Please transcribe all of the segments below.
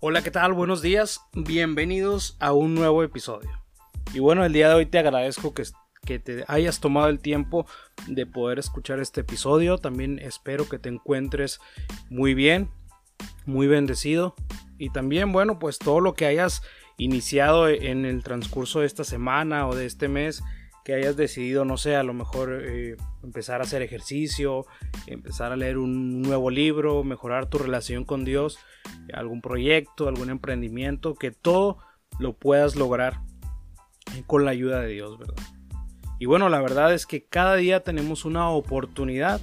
Hola, ¿qué tal? Buenos días. Bienvenidos a un nuevo episodio. Y bueno, el día de hoy te agradezco que, que te hayas tomado el tiempo de poder escuchar este episodio. También espero que te encuentres muy bien, muy bendecido. Y también, bueno, pues todo lo que hayas iniciado en el transcurso de esta semana o de este mes, que hayas decidido, no sé, a lo mejor eh, empezar a hacer ejercicio, empezar a leer un nuevo libro, mejorar tu relación con Dios, algún proyecto, algún emprendimiento, que todo lo puedas lograr con la ayuda de Dios, ¿verdad? Y bueno, la verdad es que cada día tenemos una oportunidad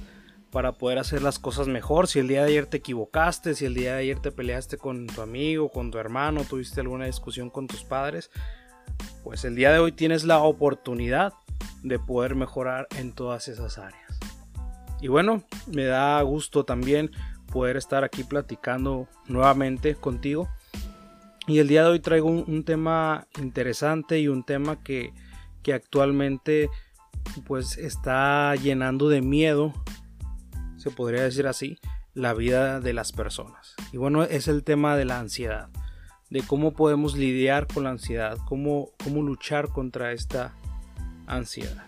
para poder hacer las cosas mejor. Si el día de ayer te equivocaste, si el día de ayer te peleaste con tu amigo, con tu hermano, tuviste alguna discusión con tus padres, pues el día de hoy tienes la oportunidad de poder mejorar en todas esas áreas. Y bueno, me da gusto también poder estar aquí platicando nuevamente contigo. Y el día de hoy traigo un, tema interesante y un tema que, que actualmente pues está llenando de miedo, se podría decir así, la vida de las personas. Y bueno, es el tema de la ansiedad de cómo podemos lidiar con la ansiedad, cómo, cómo luchar contra esta ansiedad.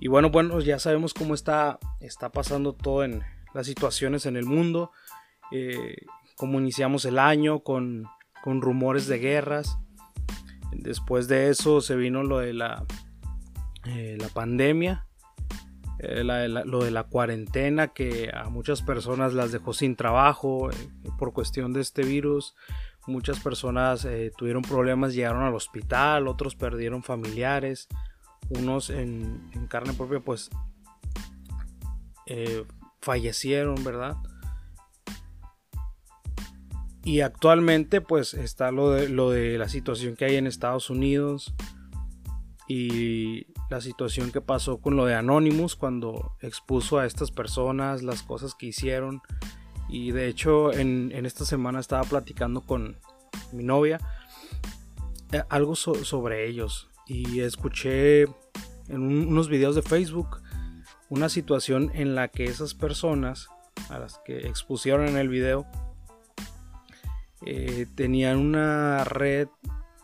Y bueno, bueno, ya sabemos cómo está, está pasando todo en las situaciones en el mundo, eh, cómo iniciamos el año con, con, rumores de guerras. Después de eso se vino lo de la, eh, la pandemia, eh, lo de la cuarentena que a muchas personas las dejó sin trabajo por cuestión de este virus. Muchas personas eh, tuvieron problemas, llegaron al hospital, otros perdieron familiares, unos en, carne propia pues eh, fallecieron, ¿verdad? Y actualmente pues está lo de, lo de la situación que hay en Estados Unidos y la situación que pasó con lo de Anonymous cuando expuso a estas personas las cosas que hicieron y de hecho, en, esta semana estaba platicando con mi novia eh, algo sobre ellos. Y escuché en unos videos de Facebook una situación en la que esas personas a las que expusieron en el video eh, tenían una red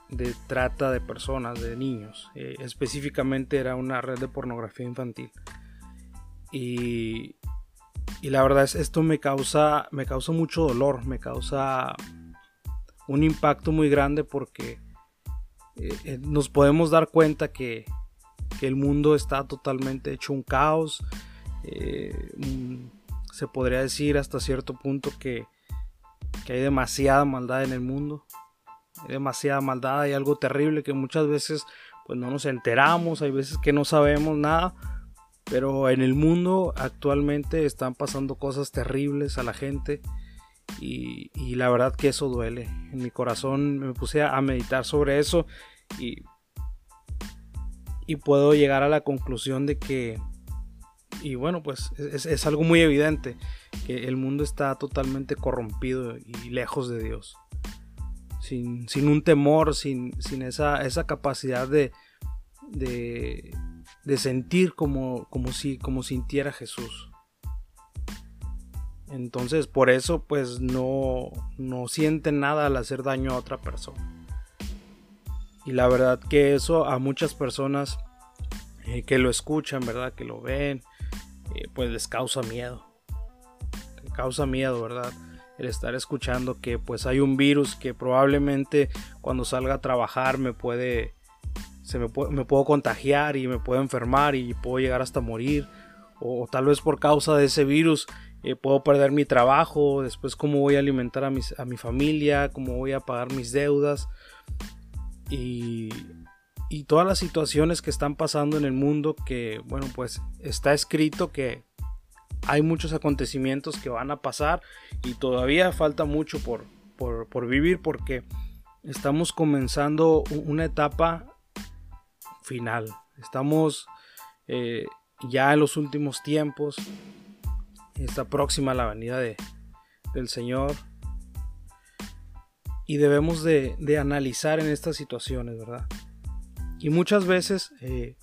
de trata de personas, de niños. Eh, específicamente era una red de pornografía infantil. Y y la verdad es esto me causa me causa mucho dolor me causa un impacto muy grande porque eh, eh, nos podemos dar cuenta que, el mundo está totalmente hecho un caos eh, se podría decir hasta cierto punto que, que hay demasiada maldad en el mundo hay demasiada maldad hay algo terrible que muchas veces pues no nos enteramos hay veces que no sabemos nada pero en el mundo actualmente están pasando cosas terribles a la gente y, la verdad que eso duele. En mi corazón me puse a, meditar sobre eso y, y puedo llegar a la conclusión de que, y bueno, pues es, algo muy evidente, que el mundo está totalmente corrompido y lejos de Dios. Sin, un temor, sin, esa, esa capacidad de, de, de sentir como, como, si, como sintiera Jesús. Entonces por eso pues no, no sienten nada al hacer daño a otra persona. Y la verdad que eso a muchas personas eh, que lo escuchan, ¿verdad? Que lo ven, eh, pues les causa miedo. causa miedo, ¿verdad? El estar escuchando que pues hay un virus que probablemente cuando salga a trabajar me puede se me, puedo contagiar y me puedo enfermar y puedo llegar hasta morir. O, tal vez por causa de ese virus eh, puedo perder mi trabajo. Después cómo voy a alimentar a, mis, a mi familia, cómo voy a pagar mis deudas. Y, y todas las situaciones que están pasando en el mundo que, bueno, pues está escrito que hay muchos acontecimientos que van a pasar y todavía falta mucho por, por, por vivir porque estamos comenzando una etapa final. Estamos eh, ya en los últimos tiempos. Está próxima la venida de, del Señor. Y debemos de, analizar en estas situaciones, ¿verdad? Y muchas veces eh,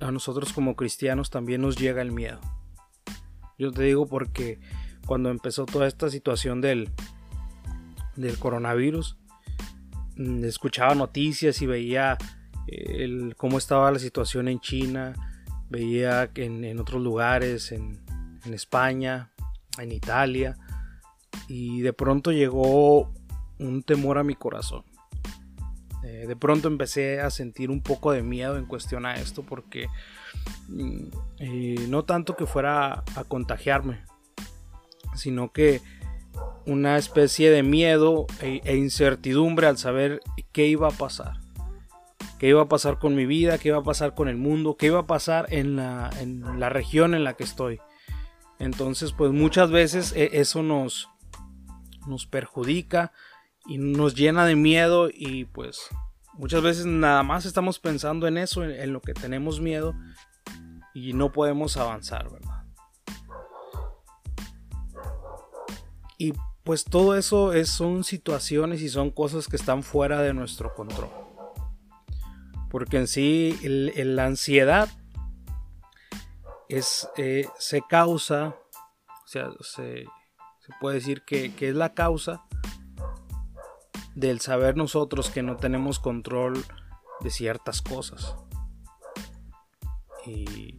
a nosotros como cristianos también nos llega el miedo. Yo te digo porque cuando empezó toda esta situación del, del coronavirus. Mm, escuchaba noticias y veía cómo estaba la situación en China, veía que en, otros lugares, en, en, España, en Italia, y de pronto llegó un temor a mi corazón. Eh, de pronto empecé a sentir un poco de miedo en cuestión a esto porque mm, eh, no tanto que fuera a contagiarme, sino que una especie de miedo e, e, incertidumbre al saber qué iba a pasar. Qué iba a pasar con mi vida, qué iba a pasar con el mundo, qué iba a pasar en la, en la región en la que estoy. Entonces, pues muchas veces e, eso nos, nos perjudica y nos llena de miedo y pues muchas veces nada más estamos pensando en eso, en, lo que tenemos miedo y no podemos avanzar, ¿verdad? Y pues todo eso es, son situaciones y son cosas que están fuera de nuestro control. Porque en sí la ansiedad es, eh, se causa, o sea, se, puede decir que, que es la causa del saber nosotros que no tenemos control de ciertas cosas. Y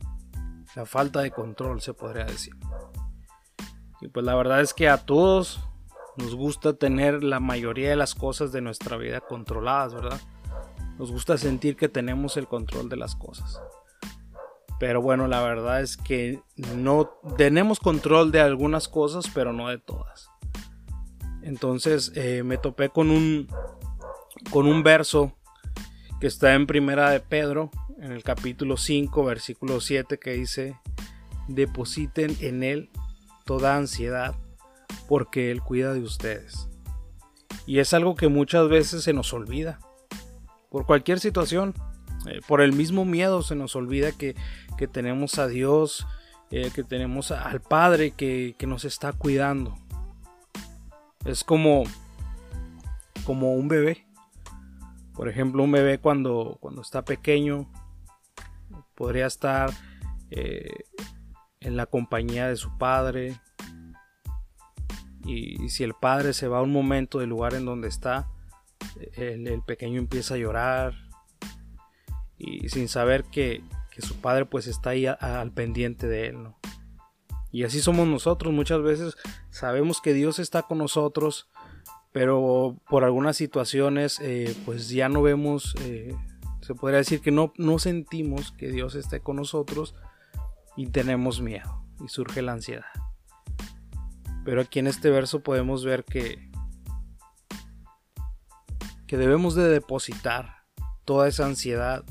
la falta de control se podría decir. Y pues la verdad es que a todos nos gusta tener la mayoría de las cosas de nuestra vida controladas, ¿verdad? Nos gusta sentir que tenemos el control de las cosas. Pero bueno, la verdad es que no tenemos control de algunas cosas, pero no de todas. Entonces eh, me topé con un, con un verso que está en Primera de Pedro, en el capítulo 5, versículo 7, que dice, depositen en él toda ansiedad porque Él cuida de ustedes. Y es algo que muchas veces se nos olvida. Por cualquier situación, eh, por el mismo miedo se nos olvida que, tenemos a Dios, eh, que tenemos al Padre que, nos está cuidando. Es como, como un bebé. Por ejemplo, un bebé cuando, cuando está pequeño podría estar eh, en la compañía de su padre. Y, si el padre se va a un momento del lugar en donde está, el, pequeño empieza a llorar. Y sin saber que, su padre pues está ahí al pendiente de él, Y así somos nosotros. Muchas veces sabemos que Dios está con nosotros, pero por algunas situaciones eh, pues ya no vemos, eh, se podría decir que no, no sentimos que Dios esté con nosotros y tenemos miedo y surge la ansiedad. Pero aquí en este verso podemos ver que que debemos de depositar toda esa ansiedad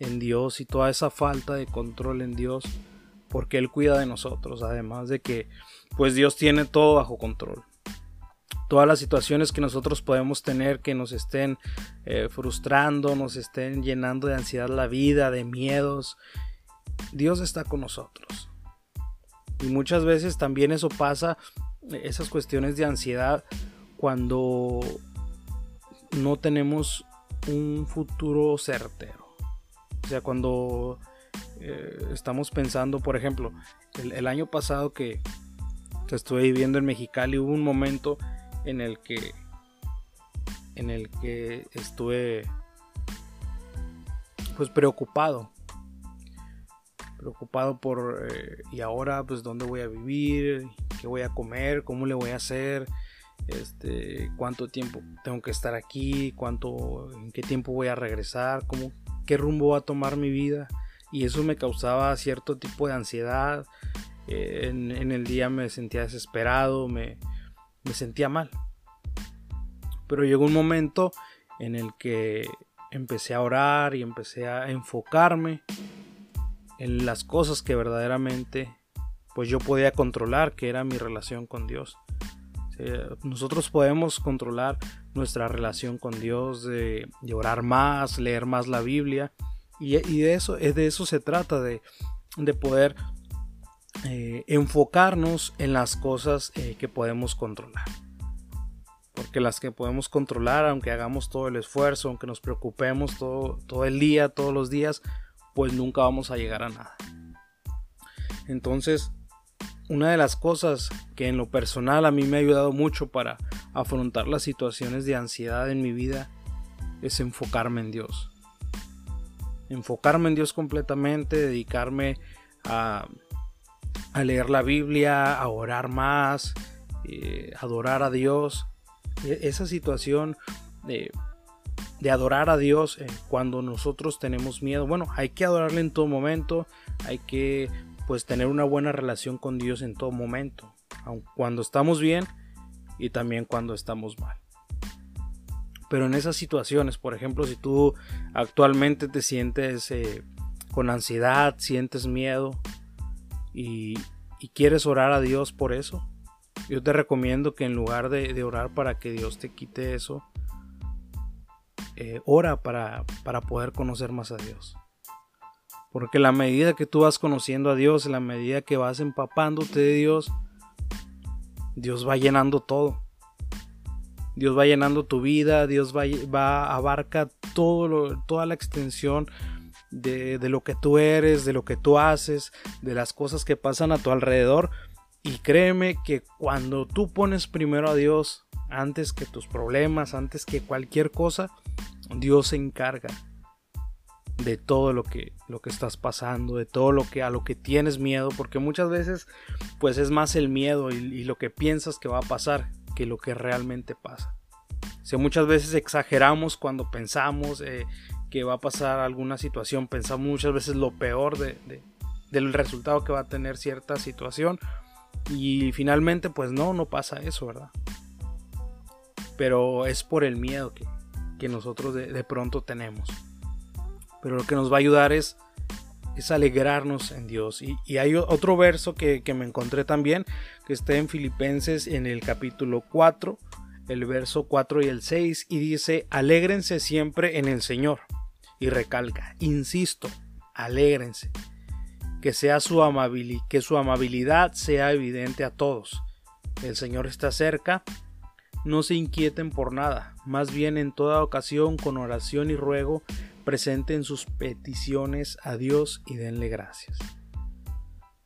en Dios y toda esa falta de control en Dios porque él cuida de nosotros, además de que pues Dios tiene todo bajo control. Todas las situaciones que nosotros podemos tener que nos estén eh, frustrando, nos estén llenando de ansiedad la vida, de miedos, Dios está con nosotros. Y muchas veces también eso pasa, esas cuestiones de ansiedad, cuando no tenemos un futuro certero. O sea, cuando eh, estamos pensando, por ejemplo, el, año pasado que, estuve viviendo en Mexicali, hubo un momento en el que en el que estuve pues preocupado. Preocupado por eh, y ahora pues dónde voy a vivir, qué voy a comer, cómo le voy a hacer, este, cuánto tiempo tengo que estar aquí, cuánto, en qué tiempo voy a regresar, cómo, qué rumbo va a tomar mi vida y eso me causaba cierto tipo de ansiedad. Eh, en, el día me sentía desesperado, me, me sentía mal. Pero llegó un momento en el que empecé a orar y empecé a enfocarme en las cosas que verdaderamente pues yo podía controlar, que era mi relación con Dios. Nosotros podemos controlar nuestra relación con Dios, de, orar más, leer más la Biblia, y, de, eso, de eso se trata, de, poder eh, enfocarnos en las cosas eh, que podemos controlar. Porque las que podemos controlar, aunque hagamos todo el esfuerzo, aunque nos preocupemos todo, todo el día, todos los días, pues nunca vamos a llegar a nada. Entonces, una de las cosas que en lo personal a mí me ha ayudado mucho para afrontar las situaciones de ansiedad en mi vida es enfocarme en Dios. Enfocarme en Dios completamente, dedicarme a, leer la Biblia, a orar más, eh, adorar a Dios. E, esa situación de, adorar a Dios eh, cuando nosotros tenemos miedo. Bueno, hay que adorarle en todo momento, hay que pues tener una buena relación con Dios en todo momento, cuando estamos bien y también cuando estamos mal. Pero en esas situaciones, por ejemplo, si tú actualmente te sientes eh, con ansiedad, sientes miedo y, quieres orar a Dios por eso, yo te recomiendo que en lugar de, orar para que Dios te quite eso, eh, ora para, para poder conocer más a Dios. Porque la medida que tú vas conociendo a Dios, la medida que vas empapándote de Dios, Dios va llenando todo. Dios va llenando tu vida, Dios va, va abarca todo toda la extensión de, de, lo que tú eres, de lo que tú haces, de las cosas que pasan a tu alrededor. Y créeme que cuando tú pones primero a Dios antes que tus problemas, antes que cualquier cosa, Dios se encarga de todo lo que, lo que estás pasando, de todo lo que a lo que tienes miedo, porque muchas veces pues es más el miedo y, lo que piensas que va a pasar que lo que realmente pasa. O muchas veces exageramos cuando pensamos eh, que va a pasar alguna situación, pensamos muchas veces lo peor del resultado que va a tener cierta situación y finalmente pues no, no pasa eso, ¿verdad? Pero es por el miedo que, nosotros de pronto tenemos. Pero lo que nos va a ayudar es, es alegrarnos en Dios. Y, hay otro verso que, me encontré también, que está en Filipenses en el capítulo 4, el verso 4 y el 6, y dice, alégrense siempre en el Señor. Y recalca, insisto, alégrense. Que, sea su que su amabilidad sea evidente a todos. El Señor está cerca. No se inquieten por nada, más bien en toda ocasión con oración y ruego presenten sus peticiones a Dios y denle gracias.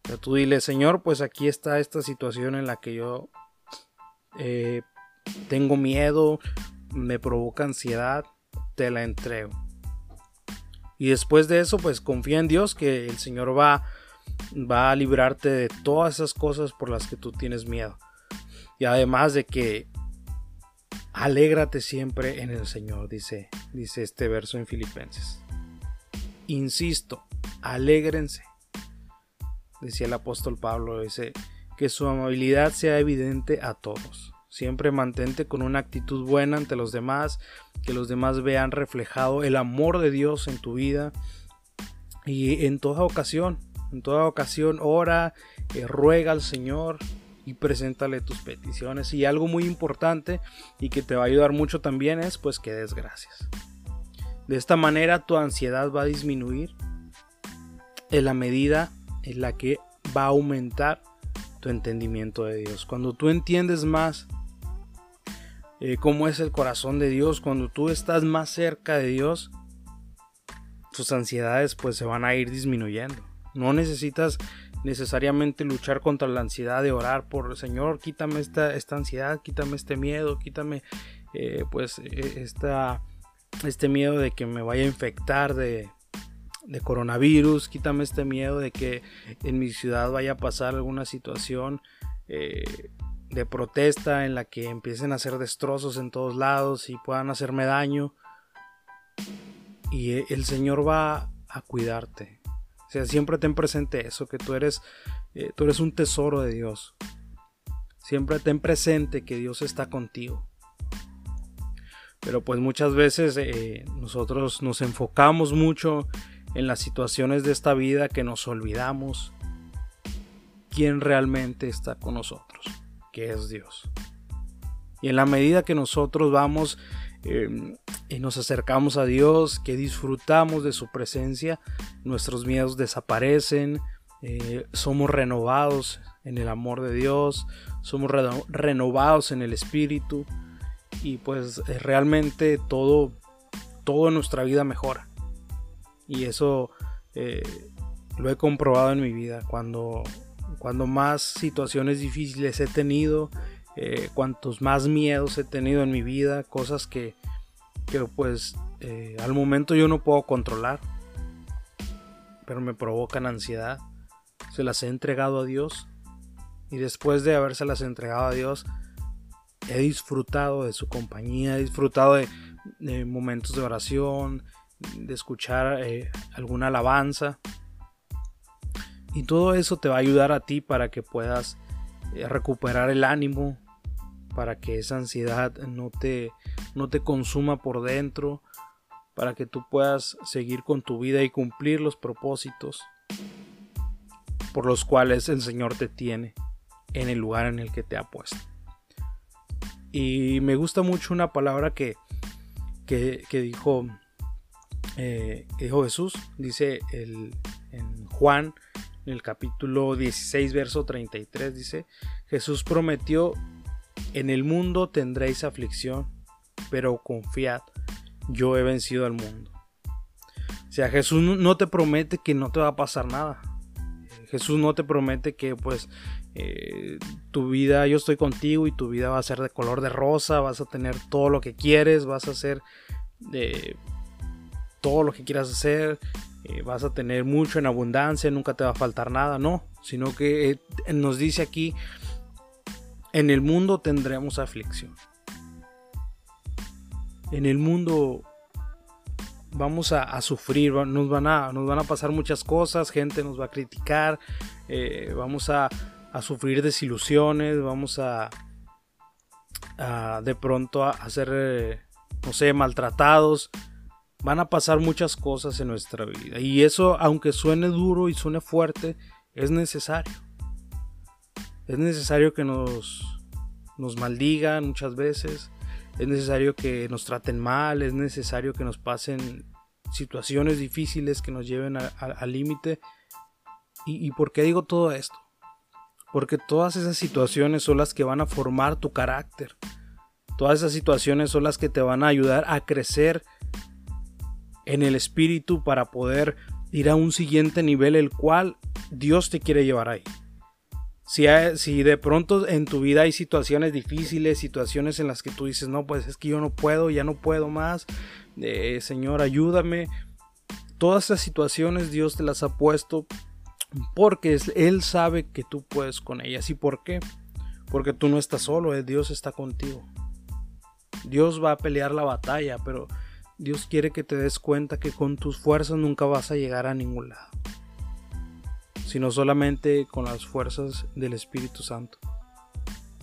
Pero tú dile, Señor, pues aquí está esta situación en la que yo eh, tengo miedo, me provoca ansiedad, te la entrego. Y después de eso, pues confía en Dios que el Señor va, va a librarte de todas esas cosas por las que tú tienes miedo. Y además de que Alégrate siempre en el Señor, dice, dice este verso en Filipenses. Insisto, alégrense. Decía el apóstol Pablo, dice, que su amabilidad sea evidente a todos. Siempre mantente con una actitud buena ante los demás, que los demás vean reflejado el amor de Dios en tu vida. Y en toda ocasión, en toda ocasión ora, eh, ruega al Señor, y preséntale tus peticiones. Y algo muy importante y que te va a ayudar mucho también es pues que des gracias. De esta manera tu ansiedad va a disminuir en la medida en la que va a aumentar tu entendimiento de Dios. Cuando tú entiendes más eh, cómo es el corazón de Dios, cuando tú estás más cerca de Dios, tus ansiedades pues se van a ir disminuyendo. No necesitas necesariamente luchar contra la ansiedad de orar por Señor, quítame esta, esta ansiedad, quítame este miedo, quítame eh, pues e, esta, este miedo de que me vaya a infectar de, de coronavirus, quítame este miedo de que en mi ciudad vaya a pasar alguna situación eh, de protesta en la que empiecen a hacer destrozos en todos lados y puedan hacerme daño. Y el Señor va a cuidarte. O sea, siempre ten presente eso, que tú eres, eh, tú eres un tesoro de Dios. Siempre ten presente que Dios está contigo. Pero pues muchas veces eh, nosotros nos enfocamos mucho en las situaciones de esta vida que nos olvidamos quién realmente está con nosotros, que es Dios. Y en la medida que nosotros vamos Em, y nos acercamos a Dios, que disfrutamos de su presencia, nuestros miedos desaparecen, eh, somos renovados en el amor de Dios, somos renovados en el Espíritu y pues eh, realmente todo, todo en nuestra vida mejora. Y eso eh, lo he comprobado en mi vida. Cuando, cuando más situaciones difíciles he tenido, eh, cuantos más miedos he tenido en mi vida, cosas que, que pues eh, al momento yo no puedo controlar, pero me provocan ansiedad. Se las he entregado a Dios y después de habérselas entregado a Dios, he disfrutado de su compañía, he disfrutado de, momentos de oración, de escuchar eh, alguna alabanza. Y todo eso te va a ayudar a ti para que puedas recuperar el ánimo, para que esa ansiedad no te, no te consuma por dentro, para que tú puedas seguir con tu vida y cumplir los propósitos por los cuales el Señor te tiene en el lugar en el que te ha puesto. Y me gusta mucho una palabra que, que, dijo, eh, dijo Jesús, dice el, en Juan, en el capítulo 16, verso 33, dice, Jesús prometió, en el mundo tendréis aflicción, pero confiad, yo he vencido al mundo. O sea, Jesús no te promete que no te va a pasar nada. Jesús no te promete que pues eh, tu vida, yo estoy contigo y tu vida va a ser de color de rosa, vas a tener todo lo que quieres, vas a hacer de todo lo que quieras hacer, eh, vas a tener mucho en abundancia, nunca te va a faltar nada, no, sino que eh, nos dice aquí, en el mundo tendremos aflicción. En el mundo vamos a, sufrir, nos van a, nos van a pasar muchas cosas, gente nos va a criticar, eh, vamos a, sufrir desilusiones, vamos a, de pronto a, ser, eh, no sé, maltratados. Van a pasar muchas cosas en nuestra vida. Y eso, aunque suene duro y suene fuerte, es necesario. Es necesario que nos, nos maldigan muchas veces es necesario que nos traten mal, es necesario que nos pasen situaciones difíciles que nos lleven al límite. ¿Y, ¿Y por qué digo todo esto? Porque todas esas situaciones son las que van a formar tu carácter. Todas esas situaciones son las que te van a ayudar a crecer en el espíritu para poder ir a un siguiente nivel el cual Dios te quiere llevar ahí. Si, de pronto en tu vida hay situaciones difíciles, situaciones en las que tú dices, no, pues es que yo no puedo, ya no puedo más, eh, Señor, ayúdame. Todas esas situaciones Dios te las ha puesto porque Él sabe que tú puedes con ellas. ¿Y por qué? Porque tú no estás solo, eh, Dios está contigo. Dios va a pelear la batalla, pero Dios quiere que te des cuenta que con tus fuerzas nunca vas a llegar a ningún lado sino solamente con las fuerzas del Espíritu Santo.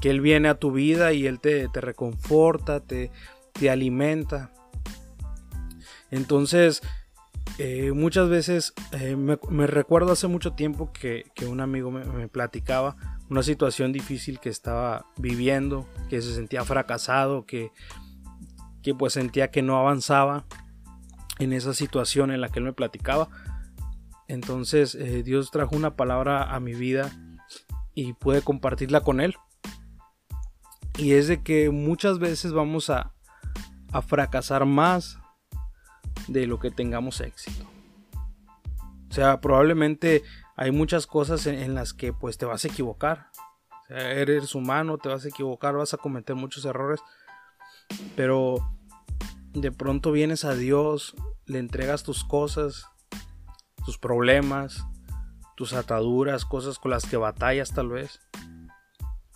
Que Él viene a tu vida y Él te, reconforta, te, te alimenta. Entonces, eh, muchas veces eh, me, recuerdo hace mucho tiempo que, un amigo me, platicaba una situación difícil que estaba viviendo, que se sentía fracasado, que, que pues sentía que no avanzaba en esa situación en la que él me platicaba. Entonces eh, Dios trajo una palabra a mi vida y pude compartirla con Él. Y es de que muchas veces vamos a, fracasar más de lo que tengamos éxito. O sea, probablemente hay muchas cosas en, las que pues te vas a equivocar. O sea, eres humano, te vas a equivocar, vas a cometer muchos errores. Pero de pronto vienes a Dios, le entregas tus cosas tus problemas, tus ataduras, cosas con las que batallas tal vez.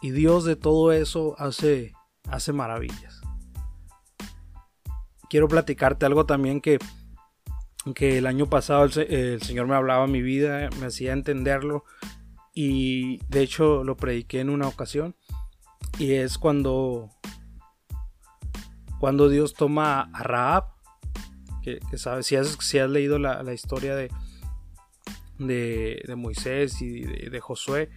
Y Dios de todo eso hace, hace maravillas. Quiero platicarte algo también que, que el año pasado el, Señor me hablaba mi vida, me hacía entenderlo y de hecho lo prediqué en una ocasión y es cuando cuando Dios toma a Raab que, sabes si has, si has leído la historia de, de, Moisés y de, Josué,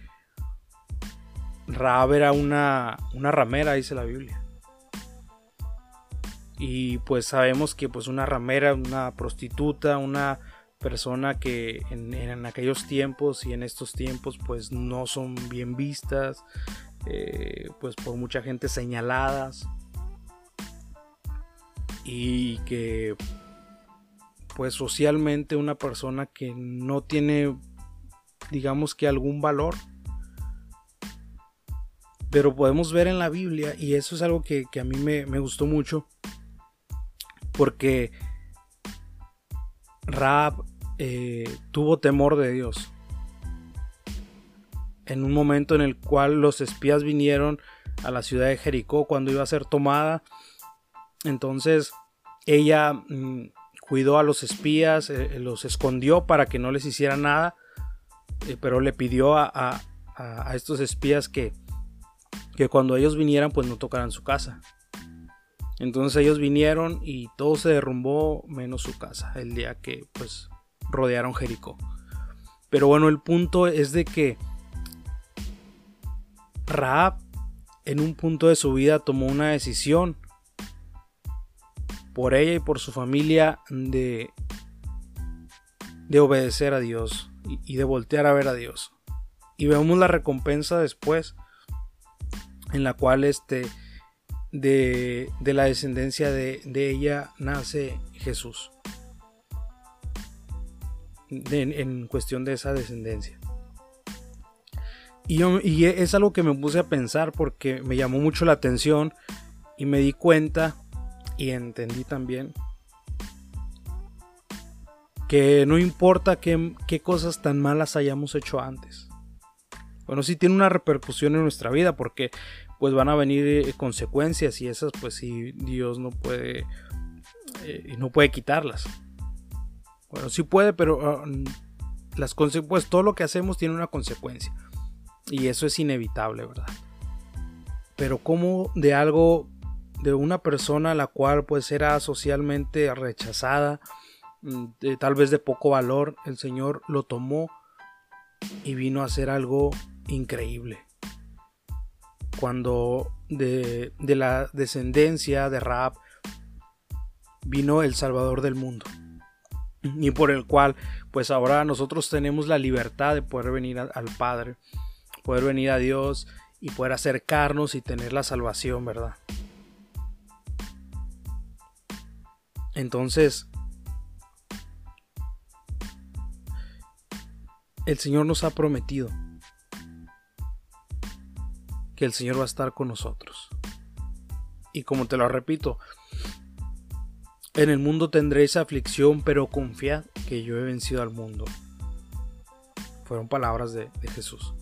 Raab era una, una ramera, dice la Biblia. Y pues sabemos que pues una ramera, una prostituta, una persona que en, aquellos tiempos y en estos tiempos pues no son bien vistas, eh, pues por mucha gente señaladas y que pues socialmente una persona que no tiene digamos que algún valor Pero podemos ver en la Biblia, y eso es algo que, a mí me, gustó mucho, porque Raab eh, tuvo temor de Dios. En un momento en el cual los espías vinieron a la ciudad de Jericó cuando iba a ser tomada. Entonces ella mm, cuidó a los espías, eh, los escondió para que no les hiciera nada, eh, pero le pidió a, estos espías que, que cuando ellos vinieran pues no tocaran su casa. Entonces ellos vinieron y todo se derrumbó menos su casa el día que pues rodearon Jericó. Pero bueno, el punto es de que Raab en un punto de su vida tomó una decisión por ella y por su familia de, de obedecer a Dios y, de voltear a ver a Dios. Y vemos la recompensa después en la cual este de, la descendencia de, ella nace Jesús. en cuestión de esa descendencia. Y, y es algo que me puse a pensar porque me llamó mucho la atención y me di cuenta y entendí también que no importa qué, qué, cosas tan malas hayamos hecho antes. Bueno, sí tiene una repercusión en nuestra vida porque pues van a venir eh, consecuencias y esas pues sí Dios no puede eh, no puede quitarlas. Bueno, sí puede, pero ah, las pues todo lo que hacemos tiene una consecuencia. Y eso es inevitable, ¿verdad? Pero como de algo, de una persona la cual pues era socialmente rechazada, mm, tal vez de poco valor, el Señor lo tomó y vino a hacer algo increíble. Cuando de, de la descendencia de Raab vino el Salvador del mundo y por el cual pues ahora nosotros tenemos la libertad de poder venir al Padre poder venir a Dios y poder acercarnos y tener la salvación, ¿verdad? Entonces, el Señor nos ha prometido que el Señor va a estar con nosotros. Y como te lo repito, en el mundo tendréis aflicción, pero confiad que yo he vencido al mundo. Fueron palabras de, de Jesús.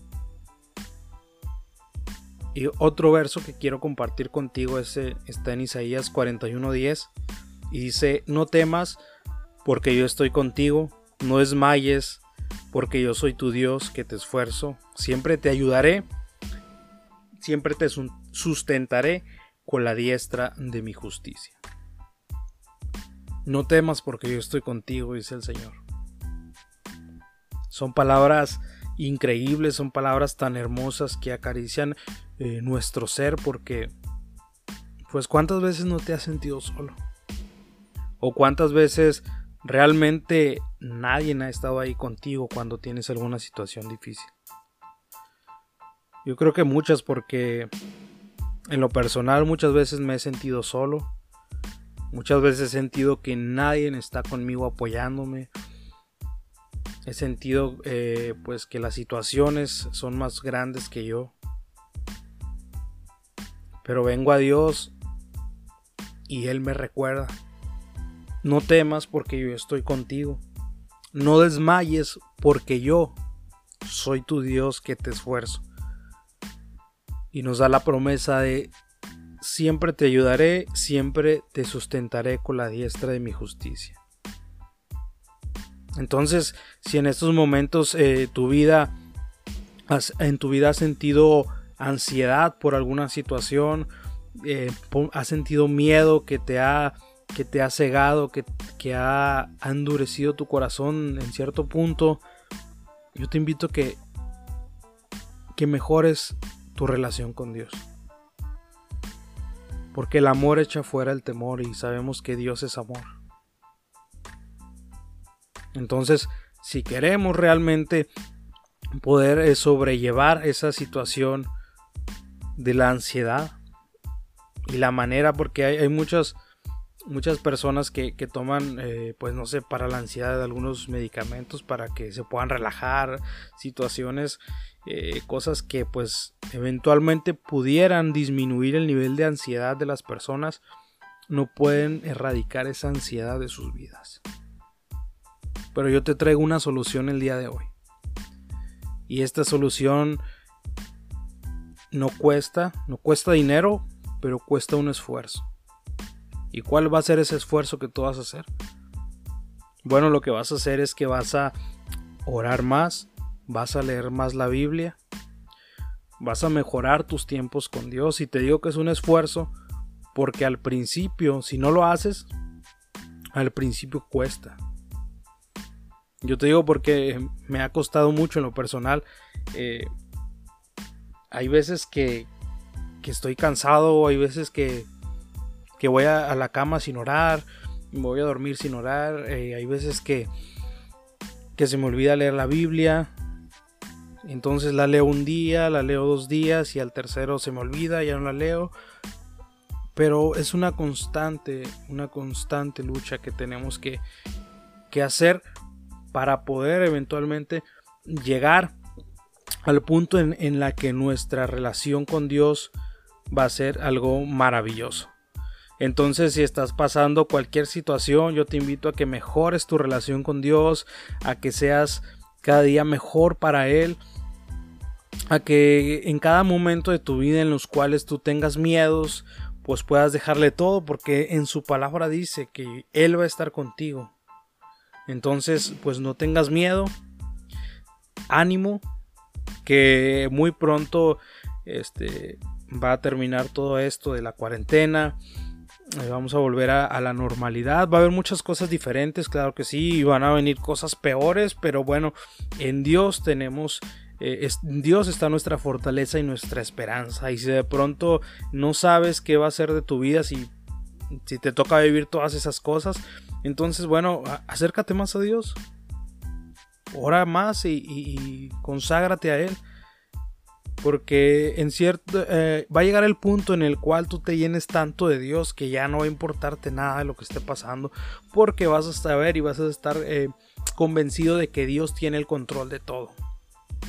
Y otro verso que quiero compartir contigo es, está en Isaías 41:10 y dice, no temas porque yo estoy contigo, no desmayes porque yo soy tu Dios que te esfuerzo, siempre te ayudaré, siempre te sustentaré con la diestra de mi justicia. No temas porque yo estoy contigo, dice el Señor. Son palabras increíbles, son palabras tan hermosas que acarician eh, nuestro ser porque, pues, ¿cuántas veces no te has sentido solo? ¿O cuántas veces realmente nadie ha estado ahí contigo cuando tienes alguna situación difícil? Yo creo que muchas porque en lo personal muchas veces me he sentido solo. Muchas veces he sentido que nadie está conmigo apoyándome he sentido eh, pues que las situaciones son más grandes que yo pero vengo a Dios y Él me recuerda no temas porque yo estoy contigo. No desmayes porque yo soy tu Dios que te esfuerzo. Y nos da la promesa de siempre te ayudaré siempre te sustentaré con la diestra de mi justicia entonces, si en estos momentos eh, tu vida en tu vida has sentido ansiedad por alguna situación, eh, has sentido miedo que te ha que te ha cegado, que, que ha, endurecido tu corazón en cierto punto, yo te invito que, que mejores tu relación con Dios. Porque el amor echa fuera el temor y sabemos que Dios es amor. Entonces, si queremos realmente poder eh, sobrellevar esa situación de la ansiedad y la manera, porque hay, muchas, muchas personas que, toman, eh, pues no sé, para la ansiedad algunos medicamentos para que se puedan relajar, situaciones, eh, cosas que pues eventualmente pudieran disminuir el nivel de ansiedad de las personas, no pueden erradicar esa ansiedad de sus vidas. Pero yo te traigo una solución el día de hoy. Y esta solución no cuesta, no cuesta dinero, pero cuesta un esfuerzo. ¿Y cuál va a ser ese esfuerzo que tú vas a hacer? Bueno, lo que vas a hacer es que vas a orar más, vas a leer más la Biblia, vas a mejorar tus tiempos con Dios. Y te digo que es un esfuerzo porque al principio, si no lo haces, al principio cuesta. Yo te digo porque me ha costado mucho en lo personal. Eh, hay veces que, que estoy cansado, hay veces que que voy a, la cama sin orar, me voy a dormir sin orar, eh, hay veces que, que se me olvida leer la Biblia, entonces la leo un día, la leo dos días y al tercero se me olvida, ya no la leo. Pero es una constante, una constante lucha que tenemos que, que hacer para poder eventualmente llegar al punto en, en la que nuestra relación con Dios va a ser algo maravilloso. Entonces, si estás pasando cualquier situación, yo te invito a que mejores tu relación con Dios, a que seas cada día mejor para Él, a que en cada momento de tu vida en los cuales tú tengas miedos, pues puedas dejarle todo, porque en su palabra dice que Él va a estar contigo. Entonces, pues no tengas miedo, ánimo, que muy pronto este, va a terminar todo esto de la cuarentena vamos a volver a, la normalidad. Va a haber muchas cosas diferentes, claro que sí, y van a venir cosas peores, pero bueno, en Dios tenemos, eh, Dios está nuestra fortaleza y nuestra esperanza. Y si de pronto no sabes qué va a ser de tu vida, si, si te toca vivir todas esas cosas, entonces bueno, acércate más a Dios. Ora más y conságrate a Él porque en cierto eh, va a llegar el punto en el cual tú te llenes tanto de Dios que ya no va a importarte nada de lo que esté pasando porque vas a saber y vas a estar eh, convencido de que Dios tiene el control de todo.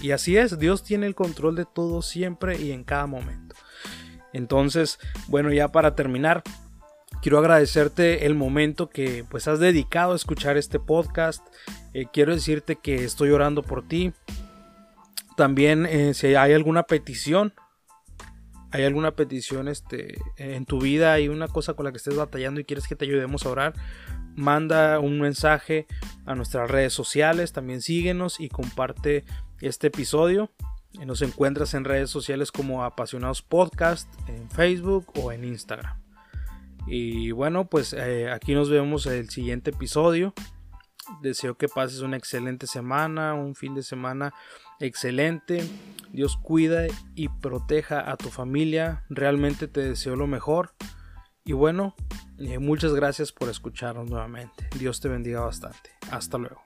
Y así es Dios tiene el control de todo siempre y en cada momento. Entonces bueno ya para terminar quiero agradecerte el momento que pues has dedicado a escuchar este podcast. Eh, quiero decirte que estoy orando por ti también eh, si hay alguna petición, hay alguna petición este, en tu vida, hay una cosa con la que estés batallando y quieres que te ayudemos a orar, manda un mensaje a nuestras redes sociales, también síguenos y comparte este episodio. Nos encuentras en redes sociales como Apasionados Podcast, en Facebook o en Instagram. Y bueno, pues eh, aquí nos vemos en el siguiente episodio. Deseo que pases una excelente semana, un fin de semana excelente. Dios cuida y proteja a tu familia. Realmente te deseo lo mejor. Y bueno, eh, muchas gracias por escucharnos nuevamente. Dios te bendiga bastante. Hasta luego.